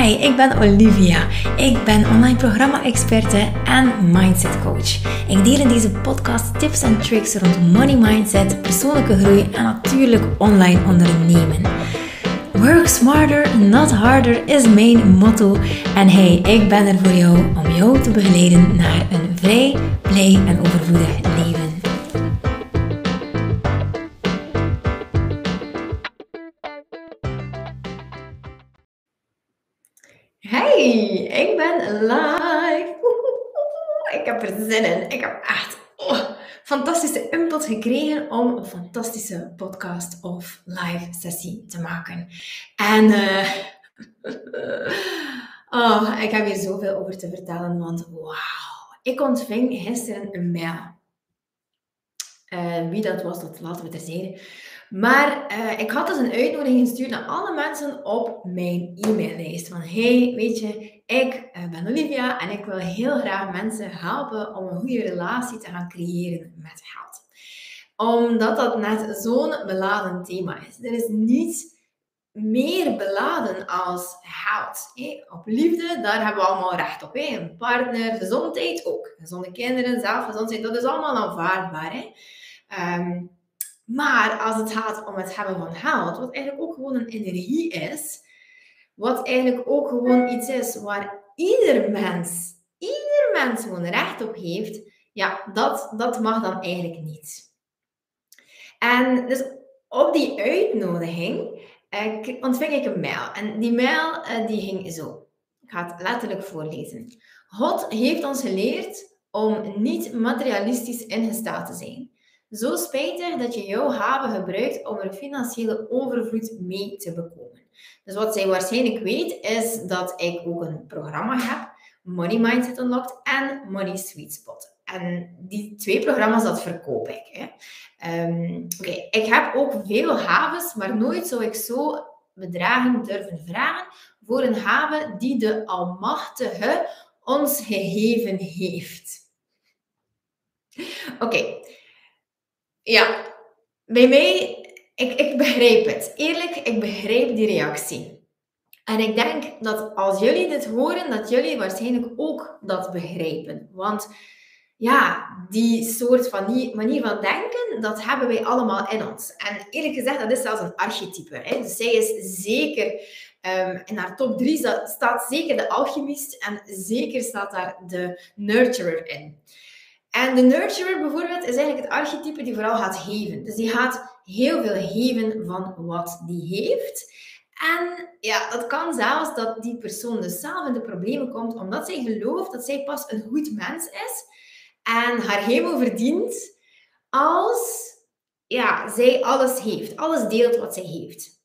Hi, ik ben Olivia. Ik ben online programma-experte en mindset coach. Ik deel in deze podcast tips en tricks rond money mindset, persoonlijke groei en natuurlijk online ondernemen. Work smarter, not harder is mijn motto. En hey, ik ben er voor jou om jou te begeleiden naar een vrij, blij en overvloedig leven. Hey, ik ben live. Ik heb er zin in. Ik heb echt oh, fantastische input gekregen om een fantastische podcast of live sessie te maken. En uh, oh, ik heb hier zoveel over te vertellen, want wauw. Ik ontving gisteren een mail. Uh, wie dat was, dat laten we terzijde. Maar uh, ik had dus een uitnodiging gestuurd naar alle mensen op mijn e-maillijst. Van hey, weet je, ik uh, ben Olivia en ik wil heel graag mensen helpen om een goede relatie te gaan creëren met geld. Omdat dat net zo'n beladen thema is. Er is niets meer beladen als geld. Op liefde, daar hebben we allemaal recht op. Een partner, gezondheid ook. Gezonde kinderen, zelfgezondheid, dat is allemaal aanvaardbaar. Hè. Um, maar als het gaat om het hebben van geld, wat eigenlijk ook gewoon een energie is, wat eigenlijk ook gewoon iets is waar ieder mens, ieder mens gewoon recht op heeft, ja, dat, dat mag dan eigenlijk niet. En dus op die uitnodiging eh, ontving ik een mail. En die mail eh, die ging zo. Ik ga het letterlijk voorlezen. God heeft ons geleerd om niet materialistisch ingesteld te zijn. Zo spijtig dat je jouw hebben gebruikt om er financiële overvloed mee te bekomen. Dus wat zij waarschijnlijk weet, is dat ik ook een programma heb, Money Mindset Unlocked en Money Sweet Spot. En die twee programma's, dat verkoop ik. Hè. Um, Oké, ik heb ook veel havens, maar nooit zou ik zo bedragen durven vragen voor een haven die de Almachtige ons gegeven heeft. Oké, ja, bij mij, ik, ik begrijp het. Eerlijk, ik begrijp die reactie. En ik denk dat als jullie dit horen, dat jullie waarschijnlijk ook dat begrijpen. Want ja, die soort van manier van denken, dat hebben wij allemaal in ons. En eerlijk gezegd, dat is zelfs een archetype. Hè? Dus zij is zeker, um, in haar top 3 staat zeker de alchemist en zeker staat daar de nurturer in. En de nurturer bijvoorbeeld is eigenlijk het archetype die vooral gaat geven. Dus die gaat heel veel geven van wat die heeft. En ja, dat kan zelfs dat die persoon dus zelf in de problemen komt omdat zij gelooft dat zij pas een goed mens is en haar hemel verdient als ja, zij alles heeft, alles deelt wat zij heeft.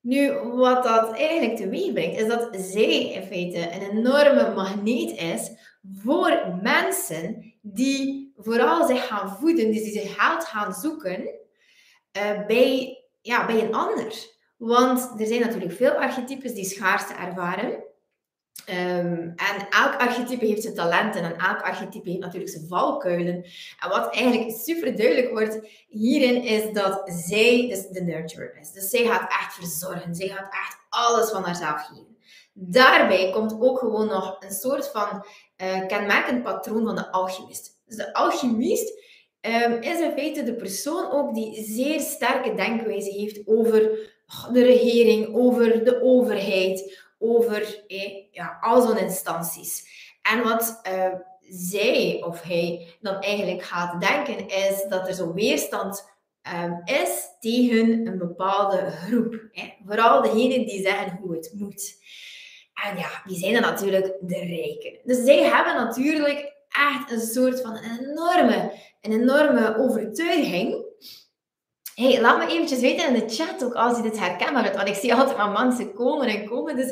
Nu, wat dat eigenlijk teweeg brengt, is dat zij in feite een enorme magneet is voor mensen die vooral zich gaan voeden, die zich geld gaan zoeken uh, bij, ja, bij een ander. Want er zijn natuurlijk veel archetypes die schaarste ervaren. Um, en elk archetype heeft zijn talenten en elk archetype heeft natuurlijk zijn valkuilen. En wat eigenlijk super duidelijk wordt hierin is dat zij dus de nurturer is. Dus zij gaat echt verzorgen. Zij gaat echt alles van haarzelf geven. Daarbij komt ook gewoon nog een soort van uh, kenmerkend patroon van de alchemist. Dus de alchemist um, is in feite de persoon ook die zeer sterke denkwijze heeft over de regering, over de overheid, over eh, ja, al zo'n instanties. En wat uh, zij of hij dan eigenlijk gaat denken, is dat er zo'n weerstand um, is tegen een bepaalde groep. Hè? Vooral degenen die zeggen hoe het moet. En ja, die zijn dan natuurlijk de rijken. Dus zij hebben natuurlijk echt een soort van enorme, een enorme overtuiging. Hey, laat me eventjes weten in de chat ook als je dit herkenbaar. Want ik zie altijd maar mensen komen en komen. Dus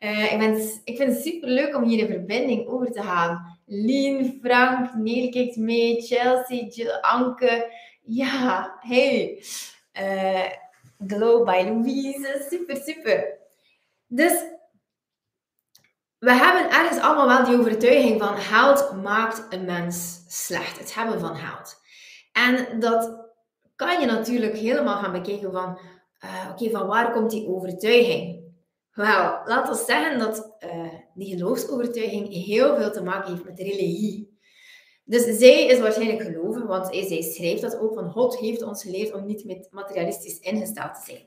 uh, ik, ben, ik vind het super leuk om hier een verbinding over te gaan. Lien, Frank, Neil kijkt mee, Chelsea, Anke. Ja, hey. Uh, Glow by Louise. Super, super. Dus we hebben ergens allemaal wel die overtuiging van geld maakt een mens slecht. Het hebben van geld. En dat kan je natuurlijk helemaal gaan bekijken van, uh, oké, van waar komt die overtuiging? Wel, laten we zeggen dat uh, die geloofsovertuiging heel veel te maken heeft met religie. Dus zij is waarschijnlijk geloven, want zij schrijft dat ook van God heeft ons geleerd om niet met materialistisch ingesteld te zijn.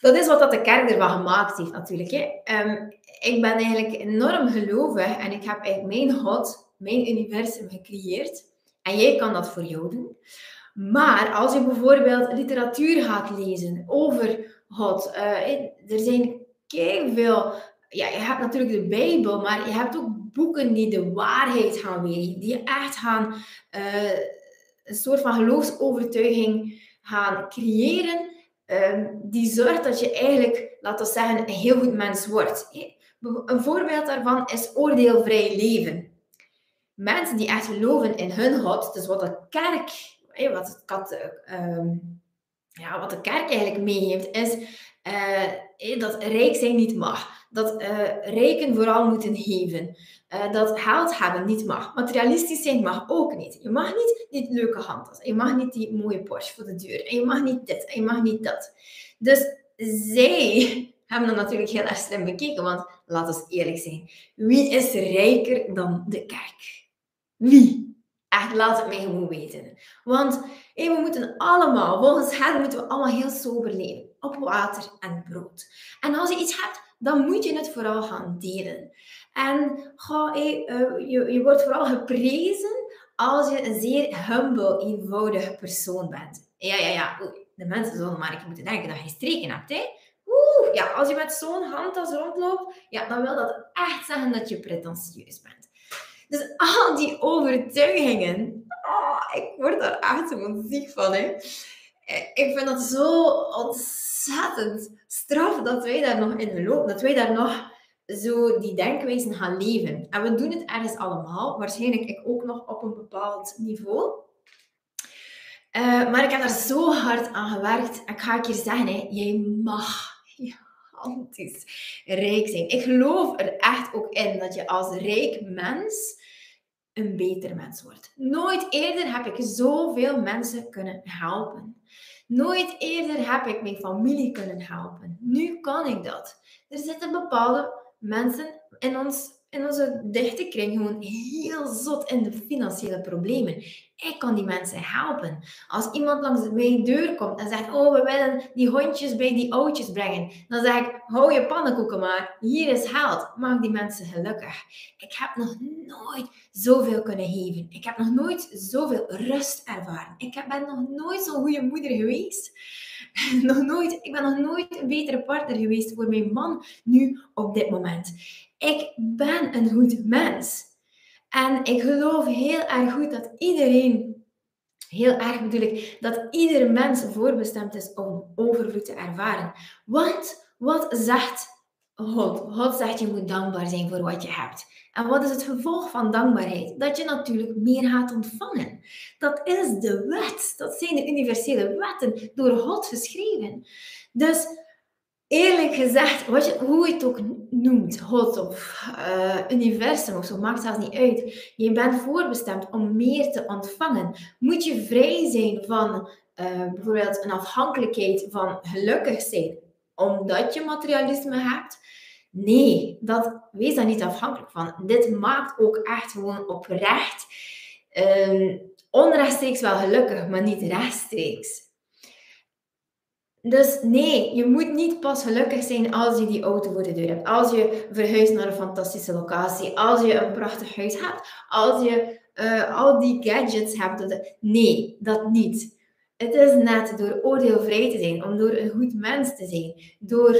Dat is wat dat de kerk ervan gemaakt heeft natuurlijk. Hè. Um, ik ben eigenlijk enorm gelovig en ik heb eigenlijk mijn God, mijn universum gecreëerd. En jij kan dat voor jou doen. Maar als je bijvoorbeeld literatuur gaat lezen over God, uh, er zijn veel. Ja, je hebt natuurlijk de Bijbel, maar je hebt ook boeken die de waarheid gaan weergeven, die echt gaan uh, een soort van geloofsovertuiging gaan creëren, uh, die zorgt dat je eigenlijk, laten we zeggen, een heel goed mens wordt. Een voorbeeld daarvan is oordeelvrij leven. Mensen die echt geloven in hun God, dus wat de kerk, wat, het, uh, ja, wat de kerk eigenlijk meegeeft, is uh, dat rijk zijn niet mag. Dat uh, rijken vooral moeten geven. Uh, dat geld hebben niet mag. Materialistisch zijn mag ook niet. Je mag niet die leuke handtas. Je mag niet die mooie Porsche voor de deur. En je mag niet dit. En je mag niet dat. Dus zij hebben dat natuurlijk heel erg slim bekeken. Want laten we eerlijk zijn. Wie is rijker dan de kerk? Wie? Echt, laat het mij gewoon weten. Want we moeten allemaal, volgens hen moeten we allemaal heel sober leven. Op water en brood. En als je iets hebt, dan moet je het vooral gaan delen. En ga, uh, je, je wordt vooral geprezen als je een zeer humble, eenvoudige persoon bent. Ja, ja, ja. De mensen zullen maar ik moeten denken dat je streken hebt. Hè? Ja, als je met zo'n handtas rondloopt, ja, dan wil dat echt zeggen dat je pretentieus bent. Dus al die overtuigingen, oh, ik word daar echt zo ziek van. Hè. Eh, ik vind dat zo ontzettend straf dat wij daar nog in geloven. Dat wij daar nog zo die denkwijzen gaan leven. En we doen het ergens allemaal. Waarschijnlijk ik ook nog op een bepaald niveau. Uh, maar ik heb daar zo hard aan gewerkt. Ik ga een keer zeggen, hè, jij mag rijk zijn. Ik geloof er echt ook in dat je als rijk mens een beter mens wordt. Nooit eerder heb ik zoveel mensen kunnen helpen. Nooit eerder heb ik mijn familie kunnen helpen. Nu kan ik dat. Er zitten bepaalde mensen in ons in onze dichte kring gewoon heel zot in de financiële problemen. Ik kan die mensen helpen. Als iemand langs mijn deur komt en zegt: Oh, we willen die hondjes bij die oudjes brengen, dan zeg ik: Hou je pannenkoeken maar, hier is geld. Maak die mensen gelukkig. Ik heb nog nooit zoveel kunnen geven. Ik heb nog nooit zoveel rust ervaren. Ik ben nog nooit zo'n goede moeder geweest. nog nooit, ik ben nog nooit een betere partner geweest voor mijn man nu op dit moment. Ik ben een goed mens. En ik geloof heel erg goed dat iedereen, heel erg bedoel ik, dat ieder mens voorbestemd is om overvloed te ervaren. Want wat zegt God? God zegt je moet dankbaar zijn voor wat je hebt. En wat is het gevolg van dankbaarheid? Dat je natuurlijk meer gaat ontvangen. Dat is de wet. Dat zijn de universele wetten door God geschreven. Dus eerlijk gezegd, wat je, hoe je het ook noemt, God of uh, universum of zo, maakt zelfs niet uit. Je bent voorbestemd om meer te ontvangen. Moet je vrij zijn van uh, bijvoorbeeld een afhankelijkheid van gelukkig zijn, omdat je materialisme hebt? Nee, dat, wees daar niet afhankelijk van. Dit maakt ook echt gewoon oprecht, um, onrechtstreeks wel gelukkig, maar niet rechtstreeks. Dus nee, je moet niet pas gelukkig zijn als je die auto voor de deur hebt. Als je verhuist naar een fantastische locatie. Als je een prachtig huis hebt. Als je uh, al die gadgets hebt. Nee, dat niet. Het is net door oordeelvrij te zijn, om door een goed mens te zijn, door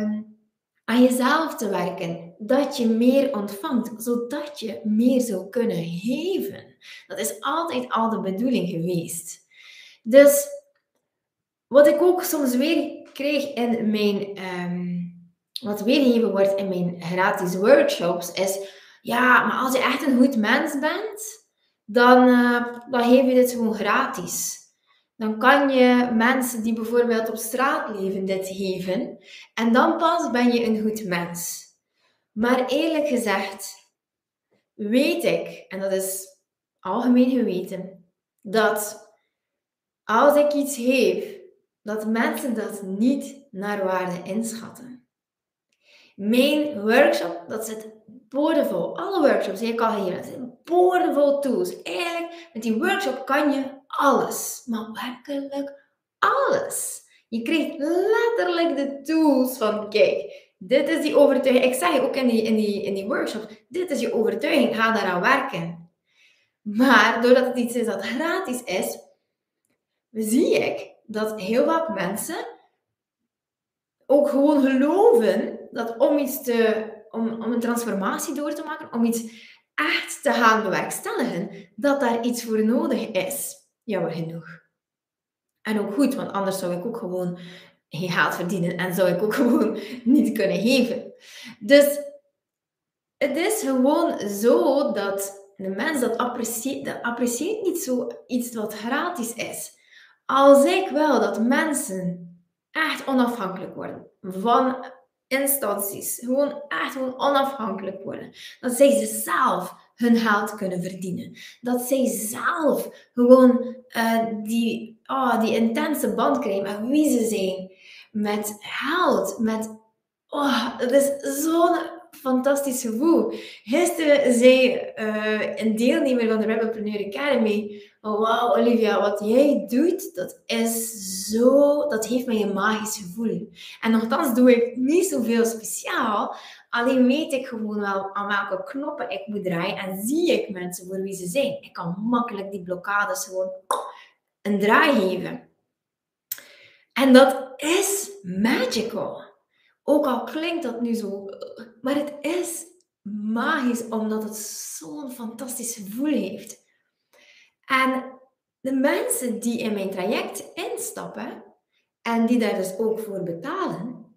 um, aan jezelf te werken, dat je meer ontvangt, zodat je meer zou kunnen geven. Dat is altijd al de bedoeling geweest. Dus wat ik ook soms weer kreeg in mijn, um, wat weergegeven wordt in mijn gratis workshops, is, ja, maar als je echt een goed mens bent, dan, uh, dan geef je dit gewoon gratis. Dan kan je mensen die bijvoorbeeld op straat leven dit geven. En dan pas ben je een goed mens. Maar eerlijk gezegd, weet ik, en dat is algemeen geweten, dat als ik iets geef dat mensen dat niet naar waarde inschatten. Mijn workshop, dat zit boordevol. Alle workshops die ik al gegeven zitten boordevol tools. Eigenlijk, met die workshop kan je alles. Maar werkelijk alles. Je krijgt letterlijk de tools van, kijk, dit is die overtuiging. Ik je ook in die, in, die, in die workshop, dit is je overtuiging, ga daaraan werken. Maar doordat het iets is dat gratis is, zie ik dat heel vaak mensen ook gewoon geloven dat om iets te, om, om een transformatie door te maken, om iets echt te gaan bewerkstelligen, dat daar iets voor nodig is. Jammer genoeg. En ook goed, want anders zou ik ook gewoon geen geld verdienen en zou ik ook gewoon niet kunnen geven. Dus het is gewoon zo dat de mens dat apprecieert, dat apprecieert niet zo iets wat gratis is. Als ik wil dat mensen echt onafhankelijk worden van instanties, gewoon echt gewoon onafhankelijk worden, dat zij zelf hun geld kunnen verdienen, dat zij zelf gewoon uh, die, oh, die intense band krijgen met wie ze zijn, met geld, met oh, het is zo'n fantastisch gevoel. Gisteren zei uh, een deelnemer van de Rebelpreneur Academy: Wauw, Olivia, wat jij doet, dat is zo, dat heeft mij een magisch gevoel. En nogthans doe ik niet zoveel speciaal, alleen weet ik gewoon wel aan welke knoppen ik moet draaien en zie ik mensen voor wie ze zijn. Ik kan makkelijk die blokkades gewoon een draai geven. En dat is magical. Ook al klinkt dat nu zo, maar het is magisch omdat het zo'n fantastisch gevoel heeft. En de mensen die in mijn traject instappen en die daar dus ook voor betalen,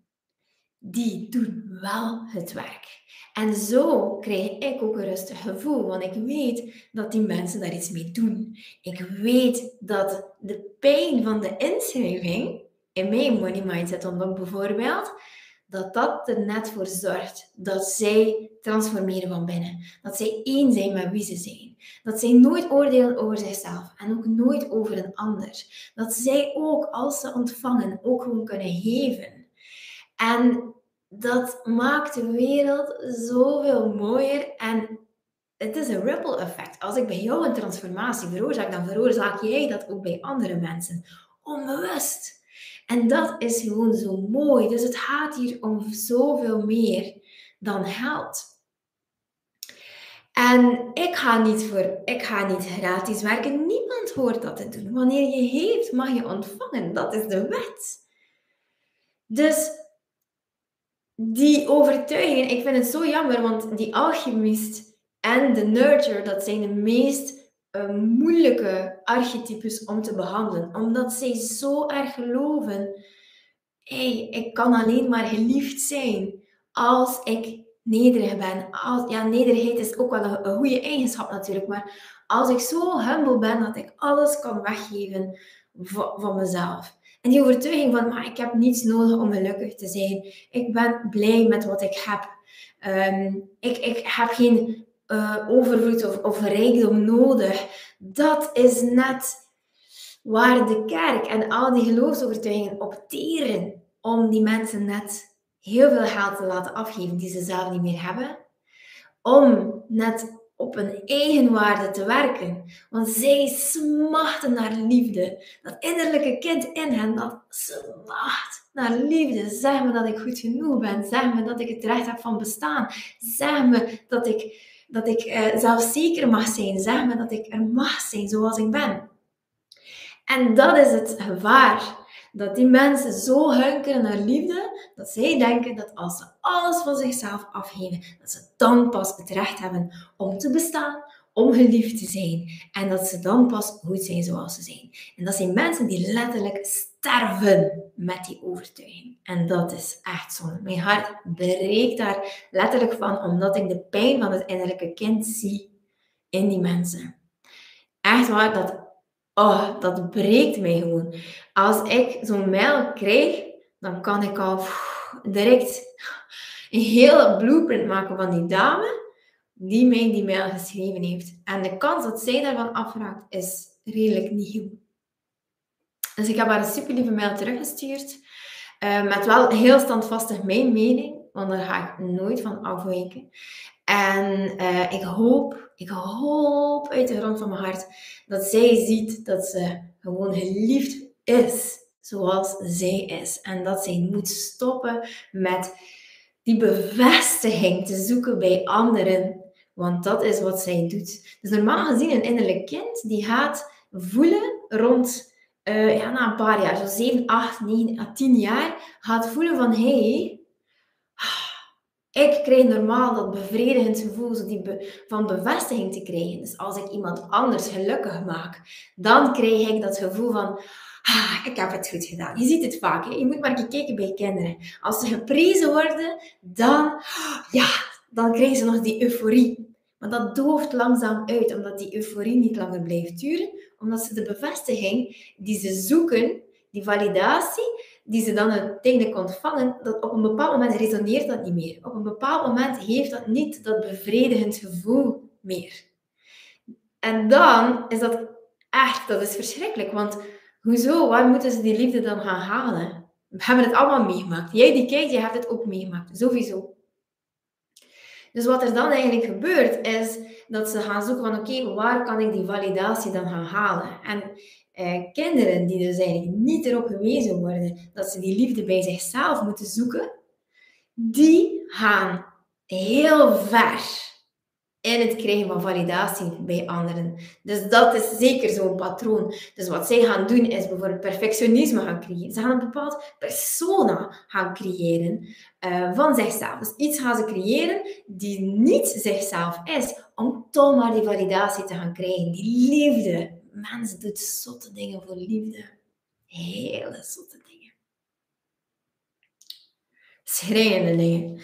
die doen wel het werk. En zo krijg ik ook een rustig gevoel, want ik weet dat die mensen daar iets mee doen. Ik weet dat de pijn van de inschrijving in mijn money mindset omdat bijvoorbeeld, dat dat er net voor zorgt dat zij transformeren van binnen. Dat zij één zijn met wie ze zijn. Dat zij nooit oordelen over zichzelf en ook nooit over een ander. Dat zij ook, als ze ontvangen, ook gewoon kunnen geven. En dat maakt de wereld zoveel mooier en het is een ripple effect. Als ik bij jou een transformatie veroorzaak, dan veroorzaak jij dat ook bij andere mensen. Onbewust. En dat is gewoon zo mooi. Dus het gaat hier om zoveel meer dan geld. En ik ga niet, voor, ik ga niet gratis werken. Niemand hoort dat te doen. Wanneer je heeft, mag je ontvangen. Dat is de wet. Dus die overtuiging, ik vind het zo jammer, want die alchemist en de nurture, dat zijn de meest moeilijke archetypes om te behandelen. Omdat zij zo erg geloven, hey, ik kan alleen maar geliefd zijn als ik nederig ben. Als, ja, nederigheid is ook wel een, goede eigenschap natuurlijk, maar als ik zo humble ben dat ik alles kan weggeven van, van mezelf. En die overtuiging van, maar ik heb niets nodig om gelukkig te zijn. Ik ben blij met wat ik heb. Um, ik, ik heb geen uh, overvloed of, rijkdom nodig. Dat is net waar de kerk en al die geloofsovertuigingen opteren om die mensen net heel veel geld te laten afgeven die ze zelf niet meer hebben. Om net op hun eigen waarde te werken. Want zij smachten naar liefde. Dat innerlijke kind in hen, dat smacht naar liefde. Zeg me dat ik goed genoeg ben. Zeg me dat ik het recht heb van bestaan. Zeg me dat ik dat ik uh, zelfzeker mag zijn. Zeg me dat ik er mag zijn zoals ik ben. En dat is het gevaar. Dat die mensen zo hunkeren naar liefde, dat zij denken dat als ze alles van zichzelf afgeven, dat ze dan pas het recht hebben om te bestaan, om geliefd te zijn. En dat ze dan pas goed zijn zoals ze zijn. En dat zijn mensen die letterlijk sterven met die overtuiging. En dat is echt zonde. Mijn hart breekt daar letterlijk van, omdat ik de pijn van het innerlijke kind zie in die mensen. Echt waar, dat, oh, dat breekt mij gewoon. Als ik zo'n mail krijg, dan kan ik al direct een hele blueprint maken van die dame die mij die mail geschreven heeft. En de kans dat zij daarvan afraakt is redelijk goed. Dus ik heb haar een super lieve mail teruggestuurd. Uh, met wel heel standvastig mijn mening. want daar ga ik nooit van afwijken. En uh, ik hoop, ik hoop uit de grond van mijn hart dat zij ziet dat ze gewoon geliefd is zoals zij is. En dat zij moet stoppen met die bevestiging te zoeken bij anderen. Want dat is wat zij doet. Dus normaal gezien, een innerlijk kind die gaat voelen rond uh, ja, na een paar jaar, zo 7, 8, 9, 10 jaar, gaat voelen van hé, hey, ik krijg normaal dat bevredigend gevoel zo die van bevestiging te krijgen. Dus als ik iemand anders gelukkig maak, dan krijg ik dat gevoel van ah, ik heb het goed gedaan. Je ziet het vaak. Hè? Je moet maar kijken bij kinderen. Als ze geprezen worden, dan, ja, dan krijgen ze nog die euforie. Maar dat dooft langzaam uit, omdat die euforie niet langer blijft duren. Omdat ze de bevestiging die ze zoeken, die validatie, die ze dan uiteindelijk ontvangen, dat op een bepaald moment resoneert dat niet meer. Op een bepaald moment heeft dat niet dat bevredigend gevoel meer. En dan is dat echt, dat is verschrikkelijk. Want hoezo, waar moeten ze die liefde dan gaan halen? We hebben het allemaal meegemaakt. Jij die kijkt, je hebt het ook meegemaakt. Sowieso. Dus wat er dan eigenlijk gebeurt, is dat ze gaan zoeken van oké, waar kan ik die validatie dan gaan halen? En eh, kinderen die dus eigenlijk niet erop gewezen worden dat ze die liefde bij zichzelf moeten zoeken, die gaan heel ver in het krijgen van validatie bij anderen. Dus dat is zeker zo'n patroon. Dus wat zij gaan doen is bijvoorbeeld perfectionisme gaan creëren. Ze gaan een bepaald persona gaan creëren uh, van zichzelf. Dus iets gaan ze creëren die niet zichzelf is, om toch maar die validatie te gaan krijgen. Die liefde. Mensen doen zotte dingen voor liefde. Hele zotte dingen. Schrijnende dingen.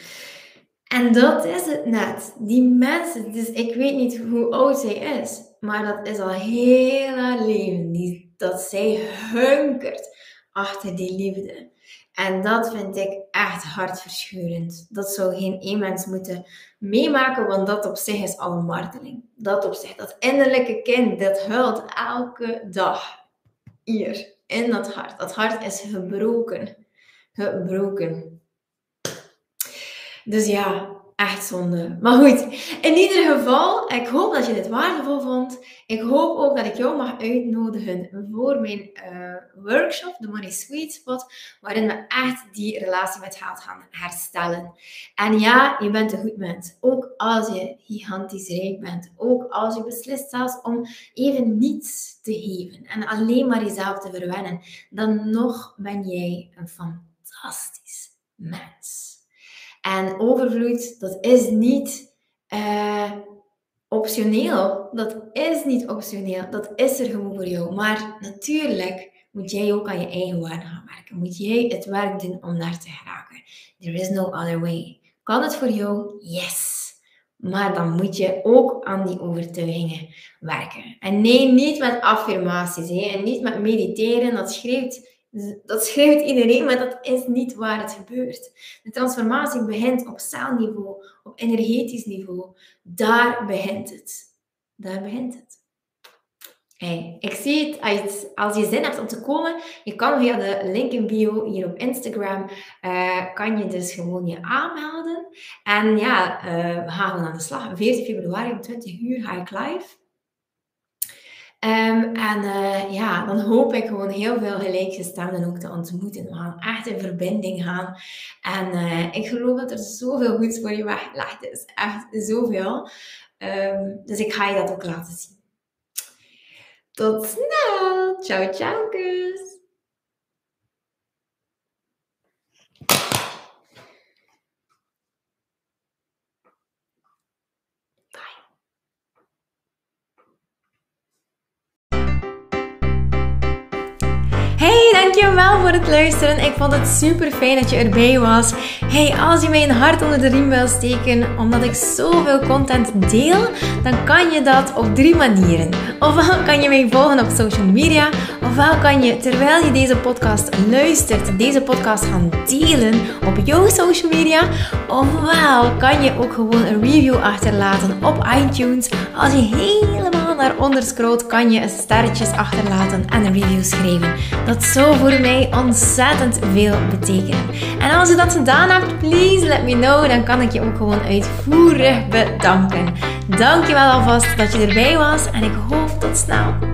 En dat is het net. Die mensen, dus ik weet niet hoe oud zij is, maar dat is al heel haar leven die, dat zij hunkert achter die liefde. En dat vind ik echt hartverscheurend. Dat zou geen één mens moeten meemaken, want dat op zich is al een marteling. Dat op zich, dat innerlijke kind, dat huilt elke dag. Hier, in dat hart. Dat hart is gebroken. Gebroken. Dus ja, echt zonde. Maar goed, in ieder geval, ik hoop dat je dit waardevol vond. Ik hoop ook dat ik jou mag uitnodigen voor mijn uh, workshop, de Money Sweet Spot, waarin we echt die relatie met geld gaan herstellen. En ja, je bent een goed mens. Ook als je gigantisch rijk bent. Ook als je beslist zelfs om even niets te geven en alleen maar jezelf te verwennen, dan nog ben jij een fantastisch mens. En overvloed, dat is niet uh, optioneel. Dat is niet optioneel. Dat is er gewoon voor jou. Maar natuurlijk moet jij ook aan je eigen waarde gaan werken. Moet jij het werk doen om daar te geraken. There is no other way. Kan het voor jou? Yes. Maar dan moet je ook aan die overtuigingen werken. En nee, niet met affirmaties. Hè? En niet met mediteren. Dat schrijft dat schrijft iedereen, maar dat is niet waar het gebeurt. De transformatie begint op celniveau, op energetisch niveau. Daar begint het. Daar begint het. Hey, ik zie het, als je zin hebt om te komen, je kan via de link in bio hier op Instagram, uh, kan je dus gewoon je aanmelden. En ja, uh, we gaan aan de slag. 14 februari om 20 uur ga ik live. Um, en uh, ja, dan hoop ik gewoon heel veel gelijkgestemden ook te ontmoeten. We gaan echt in verbinding gaan. En uh, ik geloof dat er zoveel goeds voor je weggelegd is. Echt zoveel. Um, dus ik ga je dat ook laten zien. Tot snel. Ciao, ciao, dankjewel voor het luisteren. Ik vond het super fijn dat je erbij was. Hey, als je mij een hart onder de riem wil steken, omdat ik zoveel content deel, dan kan je dat op drie manieren. Ofwel kan je mij volgen op social media, ofwel kan je terwijl je deze podcast luistert, deze podcast gaan delen op jouw social media, ofwel kan je ook gewoon een review achterlaten op iTunes als je helemaal scrolt, kan je sterretjes achterlaten en een review schrijven. Dat zou voor mij ontzettend veel betekenen. En als je dat gedaan hebt, please let me know. Dan kan ik je ook gewoon uitvoerig bedanken. Dankjewel alvast dat je erbij was en ik hoop tot snel.